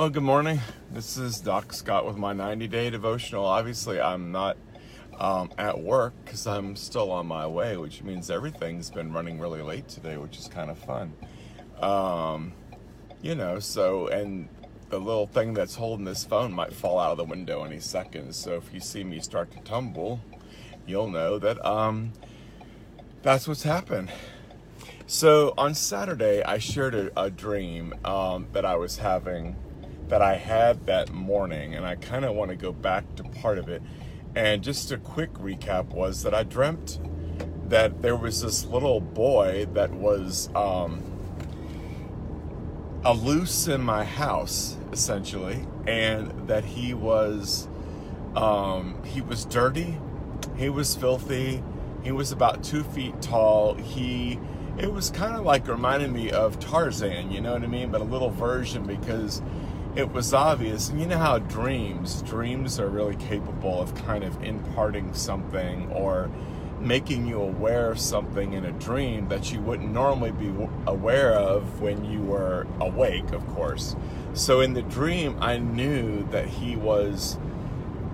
Oh, good morning. This is Doc Scott with my 90 day devotional. Obviously, I'm not um, at work because I'm still on my way, which means everything's been running really late today, which is kind of fun. Um, you know, so, and the little thing that's holding this phone might fall out of the window any second. So if you see me start to tumble, you'll know that um, that's what's happened. So on Saturday, I shared a, a dream um, that I was having that I had that morning, and I kind of want to go back to part of it. And just a quick recap was that I dreamt that there was this little boy that was um, a loose in my house, essentially, and that he was um, he was dirty, he was filthy, he was about two feet tall. He it was kind of like reminding me of Tarzan, you know what I mean, but a little version because it was obvious. And you know how dreams, dreams are really capable of kind of imparting something or making you aware of something in a dream that you wouldn't normally be aware of when you were awake, of course. So in the dream, I knew that he was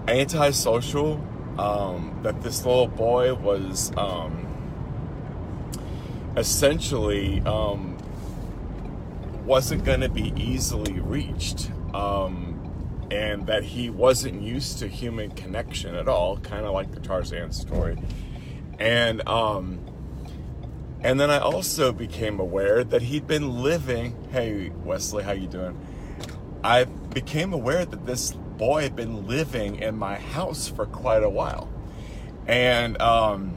antisocial, um, that this little boy was um, essentially um, wasn't going to be easily reached. Um, and that he wasn't used to human connection at all, kind of like the Tarzan story. And um, and then I also became aware that he'd been living. Hey Wesley, how you doing? I became aware that this boy had been living in my house for quite a while. And um,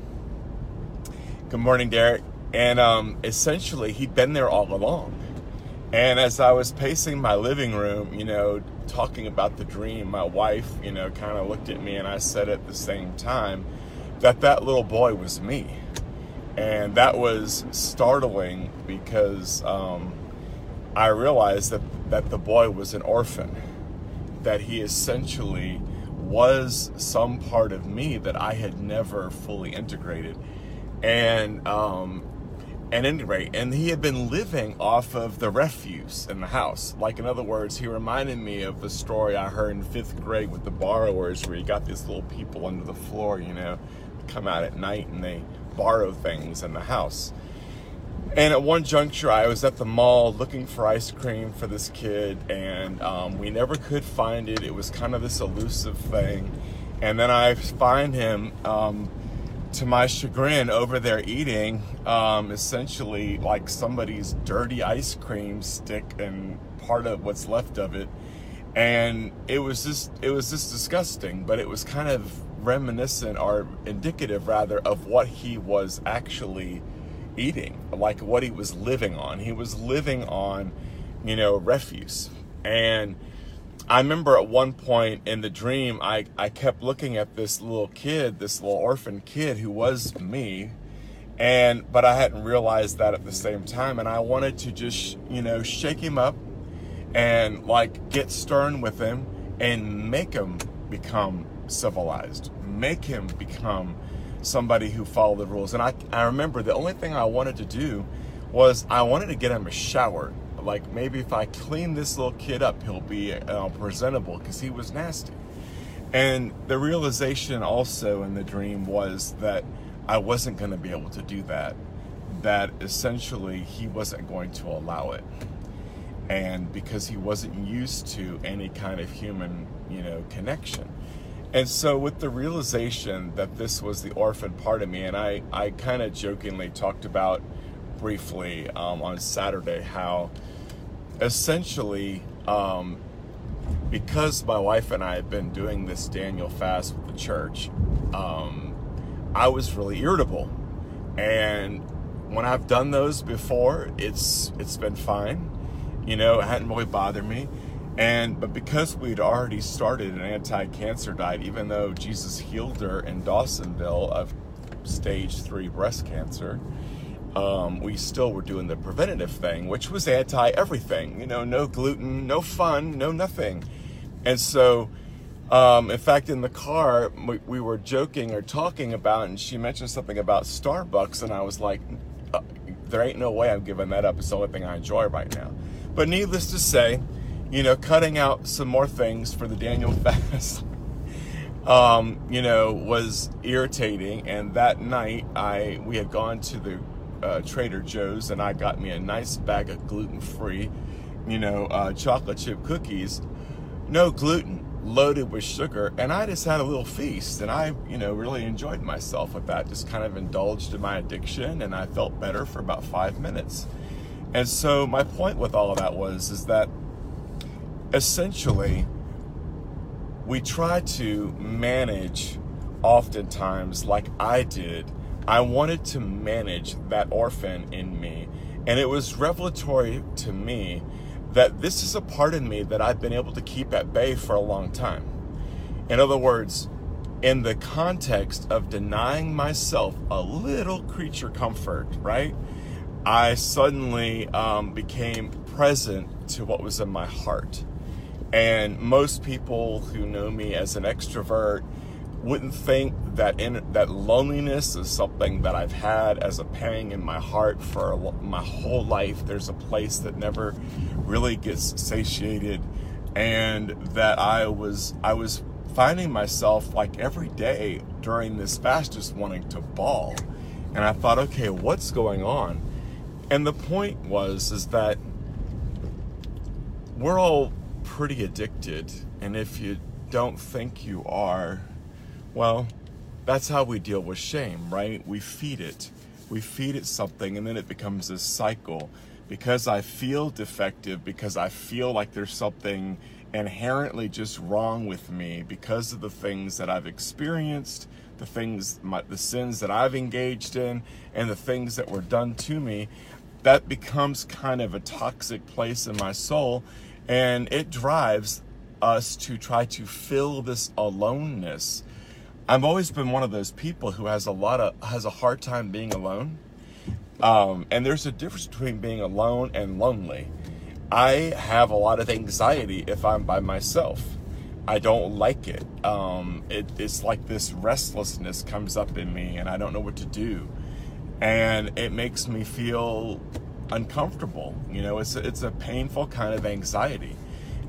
good morning, Derek. And um, essentially, he'd been there all along. And as I was pacing my living room, you know, talking about the dream, my wife, you know, kind of looked at me and I said at the same time that that little boy was me. And that was startling because um, I realized that, that the boy was an orphan, that he essentially was some part of me that I had never fully integrated. And um, at any rate, and he had been living off of the refuse in the house. Like, in other words, he reminded me of the story I heard in fifth grade with the borrowers, where you got these little people under the floor, you know, come out at night and they borrow things in the house. And at one juncture, I was at the mall looking for ice cream for this kid, and um, we never could find it. It was kind of this elusive thing. And then I find him. Um, to my chagrin, over there eating um, essentially like somebody's dirty ice cream stick and part of what's left of it. And it was just it was just disgusting, but it was kind of reminiscent or indicative rather of what he was actually eating, like what he was living on. He was living on, you know, refuse. And I remember at one point in the dream, I, I kept looking at this little kid, this little orphan kid who was me, and but I hadn't realized that at the same time, and I wanted to just you know shake him up and like get stern with him and make him become civilized, make him become somebody who followed the rules. And I I remember the only thing I wanted to do was I wanted to get him a shower like maybe if I clean this little kid up, he'll be uh, presentable because he was nasty. And the realization also in the dream was that I wasn't going to be able to do that. That essentially he wasn't going to allow it. And because he wasn't used to any kind of human, you know, connection. And so, with the realization that this was the orphan part of me, and I, I kind of jokingly talked about briefly um, on Saturday how essentially, um, because my wife and I have been doing this Daniel fast with the church, um, I was really irritable. And when I've done those before, it's it's been fine. You know, it hadn't really bothered me. And but because we'd already started an anti-cancer diet, even though Jesus healed her in Dawsonville of stage three breast cancer, um, we still were doing the preventative thing, which was anti everything. You know, no gluten, no fun, no nothing. And so, um, in fact, in the car, we, we, were joking or talking about, and she mentioned something about Starbucks, and I was like, uh, there ain't no way I'm giving that up. It's the only thing I enjoy right now. But needless to say, you know, cutting out some more things for the Daniel fast, um, you know, was irritating. And that night, I we had gone to the uh, Trader Joe's, and I got me a nice bag of gluten free, you know, uh, chocolate chip cookies, no gluten, loaded with sugar, and I just had a little feast, and I, you know, really enjoyed myself with that. Just kind of indulged in my addiction, and I felt better for about five minutes. And so my point with all of that was is that essentially we try to manage oftentimes like I did. I wanted to manage that orphan in me. And it was revelatory to me that this is a part of me that I've been able to keep at bay for a long time. In other words, in the context of denying myself a little creature comfort, right? I suddenly um, became present to what was in my heart. And most people who know me as an extrovert wouldn't think that in that loneliness is something that I've had as a pang in my heart for my whole life. There's a place that never really gets satiated, and that I was I was finding myself like every day during this fast just wanting to bawl, and I thought, okay, what's going on? And the point was is that we're all pretty addicted, and if you don't think you are, well, that's how we deal with shame, right? We feed it. We feed it something, and then it becomes a cycle. Because I feel defective, because I feel like there's something inherently just wrong with me because of the things that I've experienced, the things, my, the sins that I've engaged in, and the things that were done to me, that becomes kind of a toxic place in my soul and it drives us to try to fill this aloneness i've always been one of those people who has a lot of has a hard time being alone um, and there's a difference between being alone and lonely i have a lot of anxiety if i'm by myself i don't like it. Um, it it's like this restlessness comes up in me and i don't know what to do and it makes me feel uncomfortable. You know, it's a, it's a painful kind of anxiety,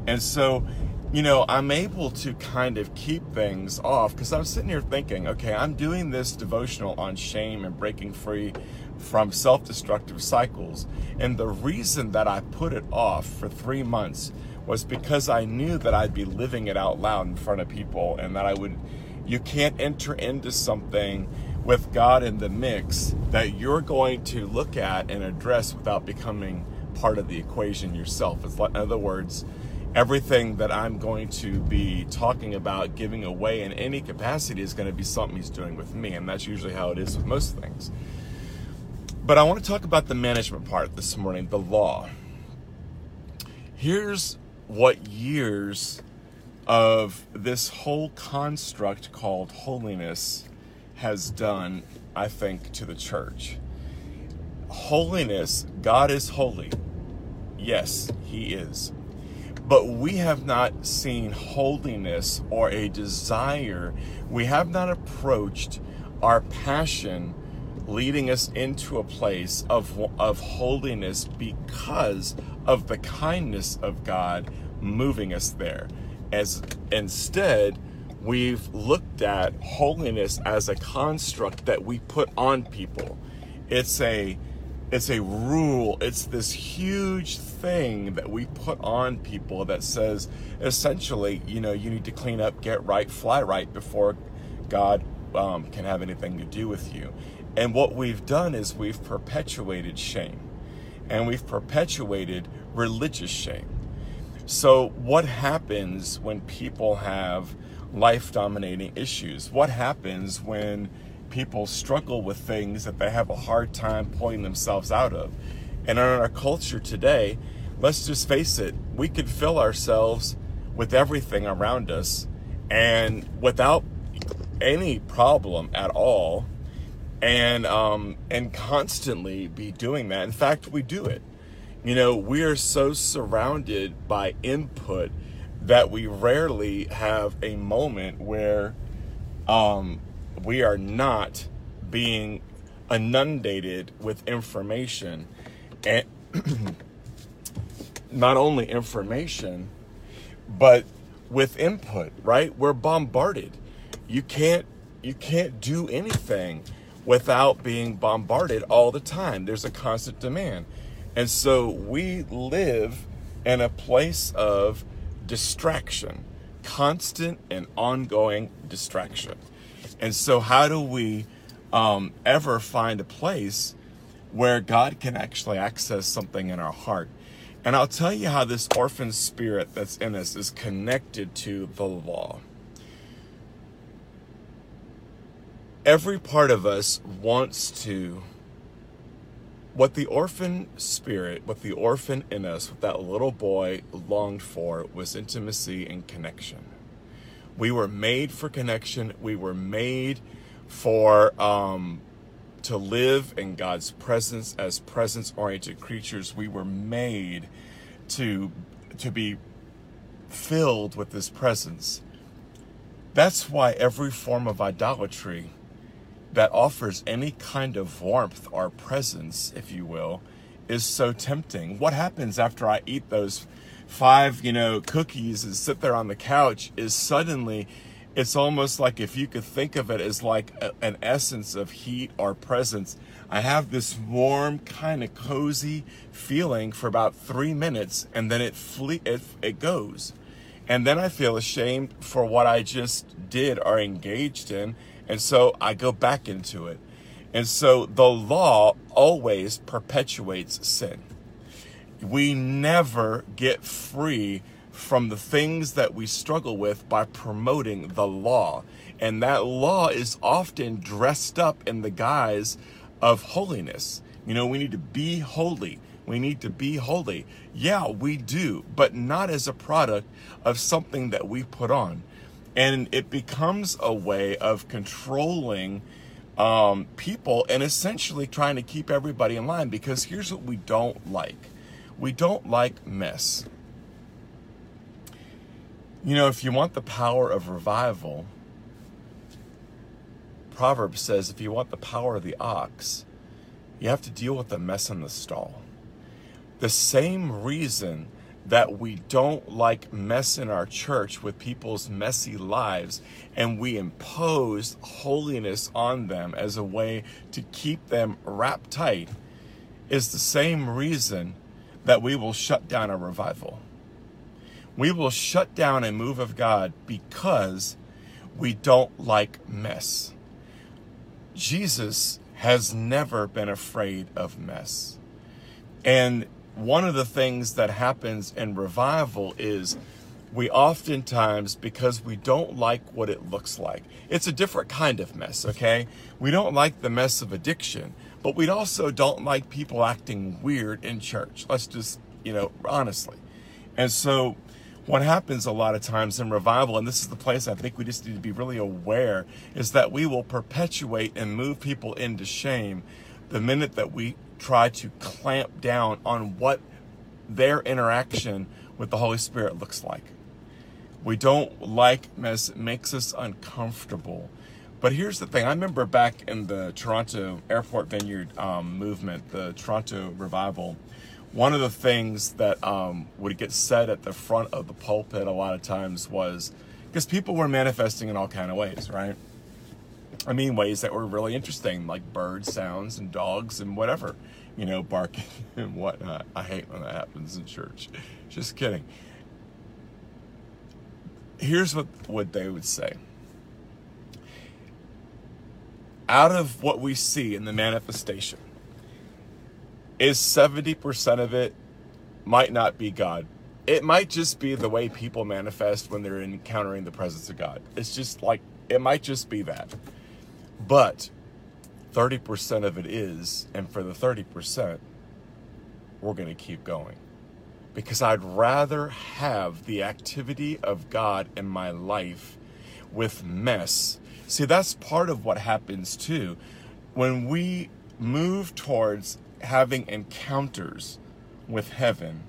and so you know I'm able to kind of keep things off because I'm sitting here thinking, okay, I'm doing this devotional on shame and breaking free from self-destructive cycles, and the reason that I put it off for three months was because I knew that I'd be living it out loud in front of people, and that I would. You can't enter into something with God in the mix that you're going to look at and address without becoming part of the equation yourself. It's like, in other words, everything that I'm going to be talking about giving away in any capacity is going to be something he's doing with me, and that's usually how it is with most things. But I want to talk about the management part this morning, the law. Here's what years of this whole construct called holiness has done, I think, to the church. Holiness, God is holy. Yes, He is. But we have not seen holiness or a desire. We have not approached our passion leading us into a place of, of holiness because of the kindness of God moving us there. As instead, we've looked at holiness as a construct that we put on people. It's a it's a rule. It's this huge thing that we put on people that says essentially, you know, you need to clean up, get right, fly right before God um, can have anything to do with you. And what we've done is we've perpetuated shame and we've perpetuated religious shame. So, what happens when people have life dominating issues. What happens when people struggle with things that they have a hard time pulling themselves out of? And in our culture today, let's just face it, we could fill ourselves with everything around us and without any problem at all and um, and constantly be doing that. In fact, we do it. You know, we are so surrounded by input that we rarely have a moment where um, we are not being inundated with information. And not only information, but with input, right? We're bombarded. You can't you can't do anything without being bombarded all the time. There's a constant demand. And so we live in a place of distraction, constant and ongoing distraction. And so, how do we um, ever find a place where God can actually access something in our heart? And I'll tell you how this orphan spirit that's in us is connected to the law. Every part of us wants to, what the orphan spirit, what the orphan in us, what that little boy longed for was intimacy and connection. We were made for connection. We were made for um, to live in God's presence as presence-oriented creatures. We were made to to be filled with His presence. That's why every form of idolatry that offers any kind of warmth or presence, if you will, is so tempting. What happens after I eat those five, you know, cookies and sit there on the couch is suddenly it's almost like if you could think of it as like a, an essence of heat or presence. I have this warm, kind of cozy feeling for about three minutes, and then it flee it, it goes, and then I feel ashamed for what I just did or engaged in, and so I go back into it, and so the law always perpetuates sin we never get free from the things that we struggle with by promoting the law. And that law is often dressed up in the guise of holiness. You know, we need to be holy. We need to be holy. Yeah, we do, but not as a product of something that we put on. And it becomes a way of controlling um, people and essentially trying to keep everybody in line because here's what we don't like we don't like mess. You know, if you want the power of revival, Proverbs says if you want the power of the ox, you have to deal with the mess in the stall. The same reason that we don't like mess in our church with people's messy lives and we impose holiness on them as a way to keep them wrapped tight is the same reason that we will shut down a revival. We will shut down a move of God because we don't like mess. Jesus has never been afraid of mess. And one of the things that happens in revival is we oftentimes, because we don't like what it looks like, it's a different kind of mess, okay? We don't like the mess of addiction. But we also don't like people acting weird in church. Let's just, you know, honestly. And so what happens a lot of times in revival, and this is the place I think we just need to be really aware, is that we will perpetuate and move people into shame the minute that we try to clamp down on what their interaction with the Holy Spirit looks like. We don't like mess, it makes us uncomfortable. But here's the thing. I remember back in the Toronto Airport Vineyard um, movement, the Toronto revival, one of the things that um, would get said at the front of the pulpit a lot of times was because people were manifesting in all kind of ways, right? I mean, ways that were really interesting, like bird sounds and dogs and whatever, you know, barking and whatnot. I hate when that happens in church. Just kidding. Here's what, what they would say out of what we see in the manifestation, is 70% of it might not be God. It might just be the way people manifest when they're encountering the presence of God. It's just like, it might just be that. But 30% of it is, and for the 30%, we're going to keep going. Because I'd rather have the activity of God in my life with mess See, that's part of what happens too. When we move towards having encounters with heaven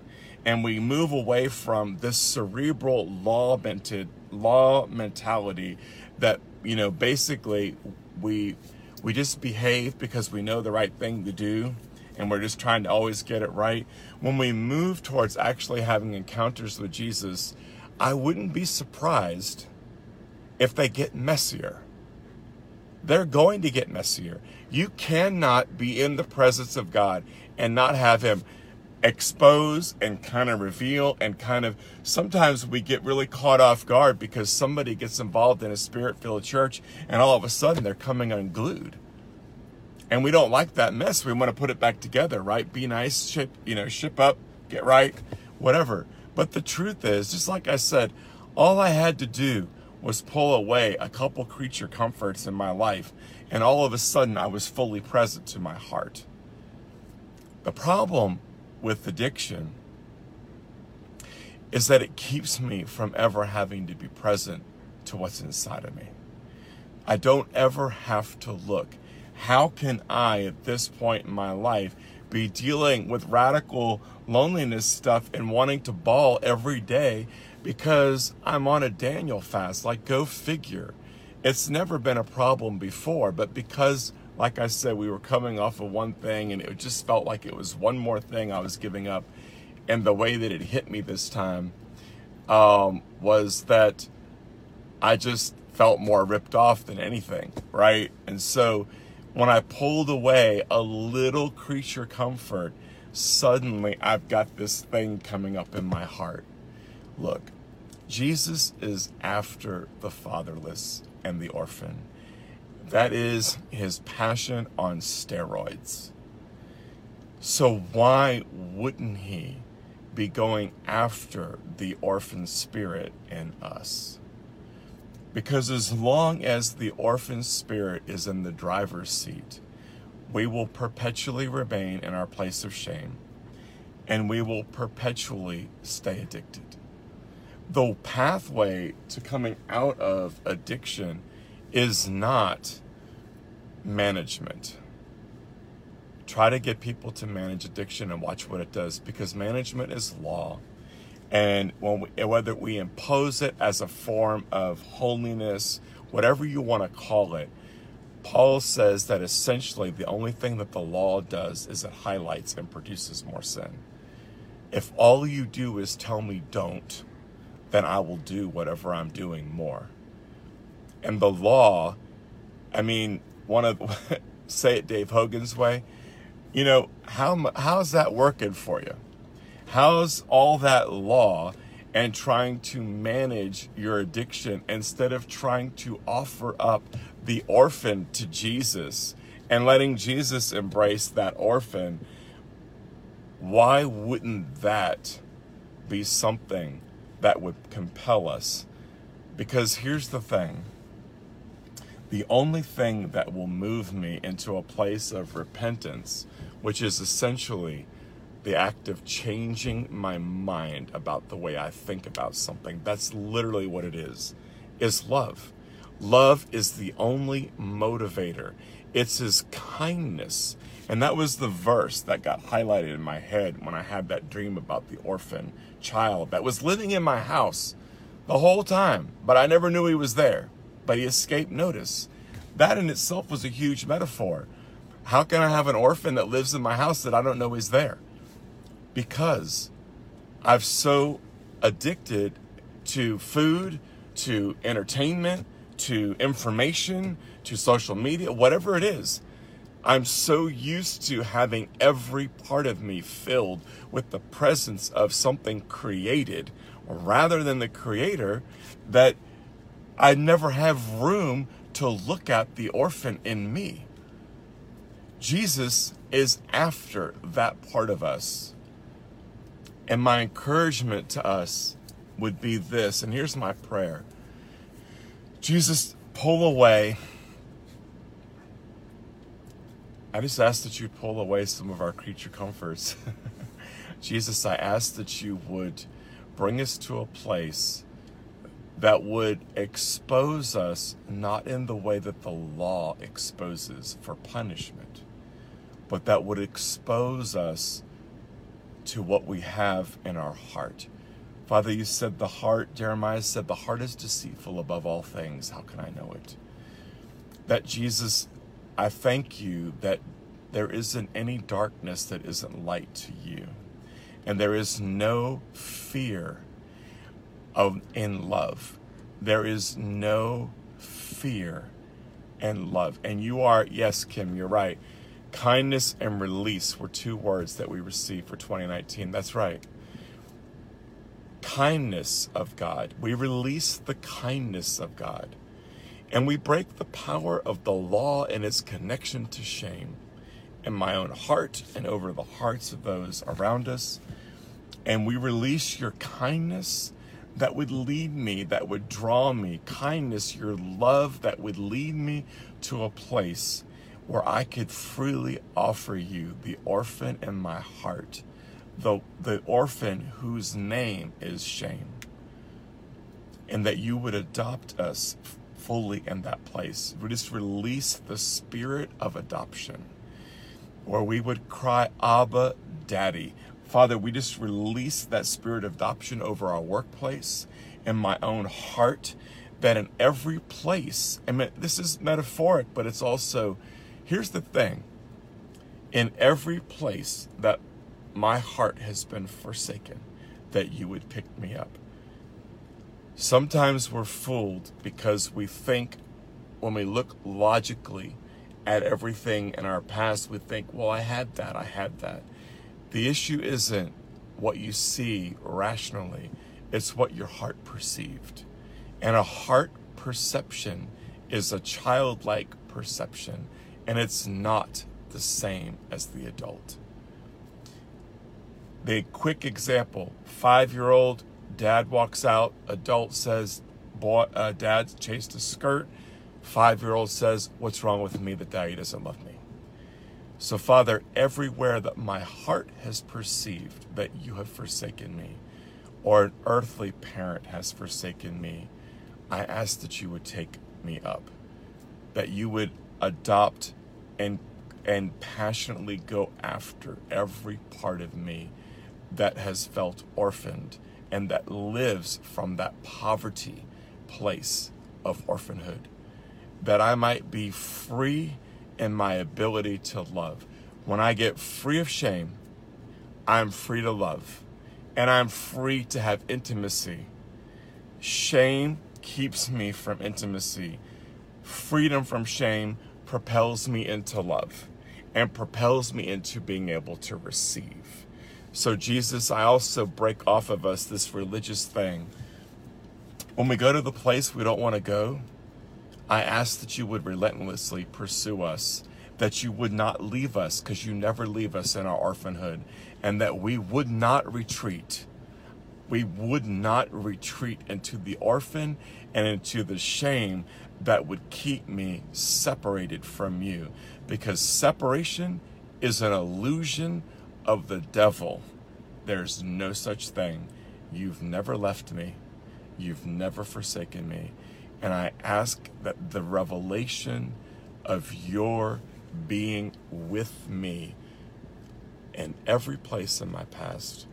and we move away from this cerebral law mented law mentality that, you know, basically we we just behave because we know the right thing to do and we're just trying to always get it right. When we move towards actually having encounters with Jesus, I wouldn't be surprised if they get messier. They're going to get messier. You cannot be in the presence of God and not have Him expose and kind of reveal and kind of sometimes we get really caught off guard because somebody gets involved in a spirit filled church and all of a sudden they're coming unglued. And we don't like that mess. We want to put it back together right? Be nice ship you know ship up get right whatever. But the truth is just like i said all i had to do was pull away a couple creature comforts in my life and all of a sudden i was fully present to my heart the problem with addiction is that it keeps me from ever having to be present to what's inside of me. I don't ever have to look. How can I, at this point in my life, be dealing with radical loneliness stuff and wanting to bawl every day because I'm on a Daniel fast? Like, go figure. It's never been a problem before, but because like I said, we were coming off of one thing and it just felt like it was one more thing I was giving up. And the way that it hit me this time um, was that I just felt more ripped off than anything, right? And so when I pulled away a little creature comfort, suddenly I've got this thing coming up in my heart. Look, Jesus is after the fatherless and the orphan. That is his passion on steroids. So, why wouldn't he be going after the orphan spirit in us? Because as long as the orphan spirit is in the driver's seat, we will perpetually remain in our place of shame and we will perpetually stay addicted. The pathway to coming out of addiction is not management. Try to get people to manage addiction and watch what it does because management is law. And we, whether we impose it as a form of holiness, whatever you want to call it, Paul says that essentially the only thing that the law does is it highlights and produces more sin. If all you do is tell me don't, then I will do whatever I'm doing more. And the law, I mean, one of say it Dave Hogan's way, you know, how how's that working for you? How's all that law and trying to manage your addiction instead of trying to offer up the orphan to Jesus and letting Jesus embrace that orphan? Why wouldn't that be something that would compel us? Because here's the thing the only thing that will move me into a place of repentance, which is essentially the act of changing my mind about the way I think about something, that's literally what it is, is love. Love is the only motivator. It's his kindness. And that was the verse that got highlighted in my head when I had that dream about the orphan child that was living in my house the whole time, but I never knew he was there but he escaped notice. That in itself was a huge metaphor. How can I have an orphan that lives in my house that I don't know is there? Because I've so addicted to food, to entertainment, to information, to social media, whatever it is. I'm so used to having every part of me filled with the presence of something created rather than the creator that I never have room to look at the orphan in me. Jesus is after that part of us. And my encouragement to us would be this, and here's my prayer Jesus, pull away. I just ask that you pull away some of our creature comforts. Jesus, I ask that you would bring us to a place that would expose us not in the way that the law exposes for punishment, but that would expose us to what we have in our heart. Father, you said the heart, Jeremiah said, the heart is deceitful above all things. How can I know it? That Jesus, I thank you that there isn't any darkness that isn't light to you. And there is no fear of in love. There is no fear and love. And you are, yes, Kim, you're right. Kindness and release were two words that we received for 2019. That's right. Kindness of God. We release the kindness of God. And we break the power of the law and its connection to shame in my own heart and over the hearts of those around us. And we release your kindness that would lead me, that would draw me, kindness, your love that would lead me to a place where I could freely offer you the orphan in my heart, the, the orphan whose name is shame, and that you would adopt us fully in that place. We just release the spirit of adoption, where we would cry, Abba, Daddy. Father, we just release that spirit of adoption over our workplace, in my own heart, that in every place, I mean, this is metaphoric, but it's also, here's the thing in every place that my heart has been forsaken, that you would pick me up. Sometimes we're fooled because we think when we look logically at everything in our past, we think, well, I had that, I had that. The issue isn't what you see rationally, it's what your heart perceived. And a heart perception is a childlike perception, and it's not the same as the adult. The quick example five year old Dad walks out. Adult says, "Boy, uh, Dad chased a skirt." Five-year-old says, "What's wrong with me that Daddy doesn't love me?" So, Father, everywhere that my heart has perceived that you have forsaken me, or an earthly parent has forsaken me, I ask that you would take me up, that you would adopt and and passionately go after every part of me that has felt orphaned and that lives from that poverty place of orphanhood. That I might be free in my ability to love. When I get free of shame, I'm free to love and I'm free to have intimacy. Shame keeps me from intimacy. Freedom from shame propels me into love and propels me into being able to receive. So, Jesus, I also break off of us this religious thing. When we go to the place we don't want to go, I ask that you would relentlessly pursue us, that you would not leave us because you never leave us in our orphanhood, and that we would not retreat. We would not retreat into the orphan and into the shame that would keep me separated from you because separation is an illusion of the devil. There's no such thing. You've never left me. You've never forsaken me. And I ask that the revelation of your being with me in every place in my past,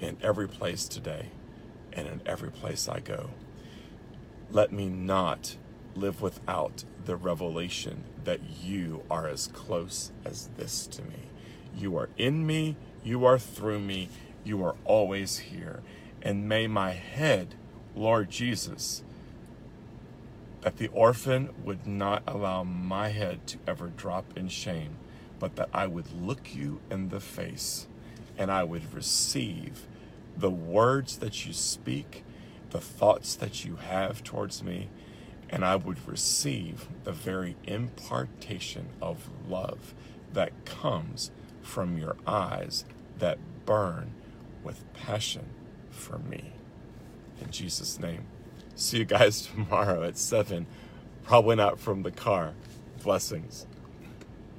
in every place today, and in every place I go. Let me not live without the revelation that you are as close as this to me. You are in me, you are through me, you are always here. And may my head, Lord Jesus, that the orphan would not allow my head to ever drop in shame, but that I would look you in the face and I would receive the words that you speak, the thoughts that you have towards me, and I would receive the very impartation of love that comes from your eyes that burn with passion for me. In Jesus' name. See you guys tomorrow at 7. Probably not from the car. Blessings.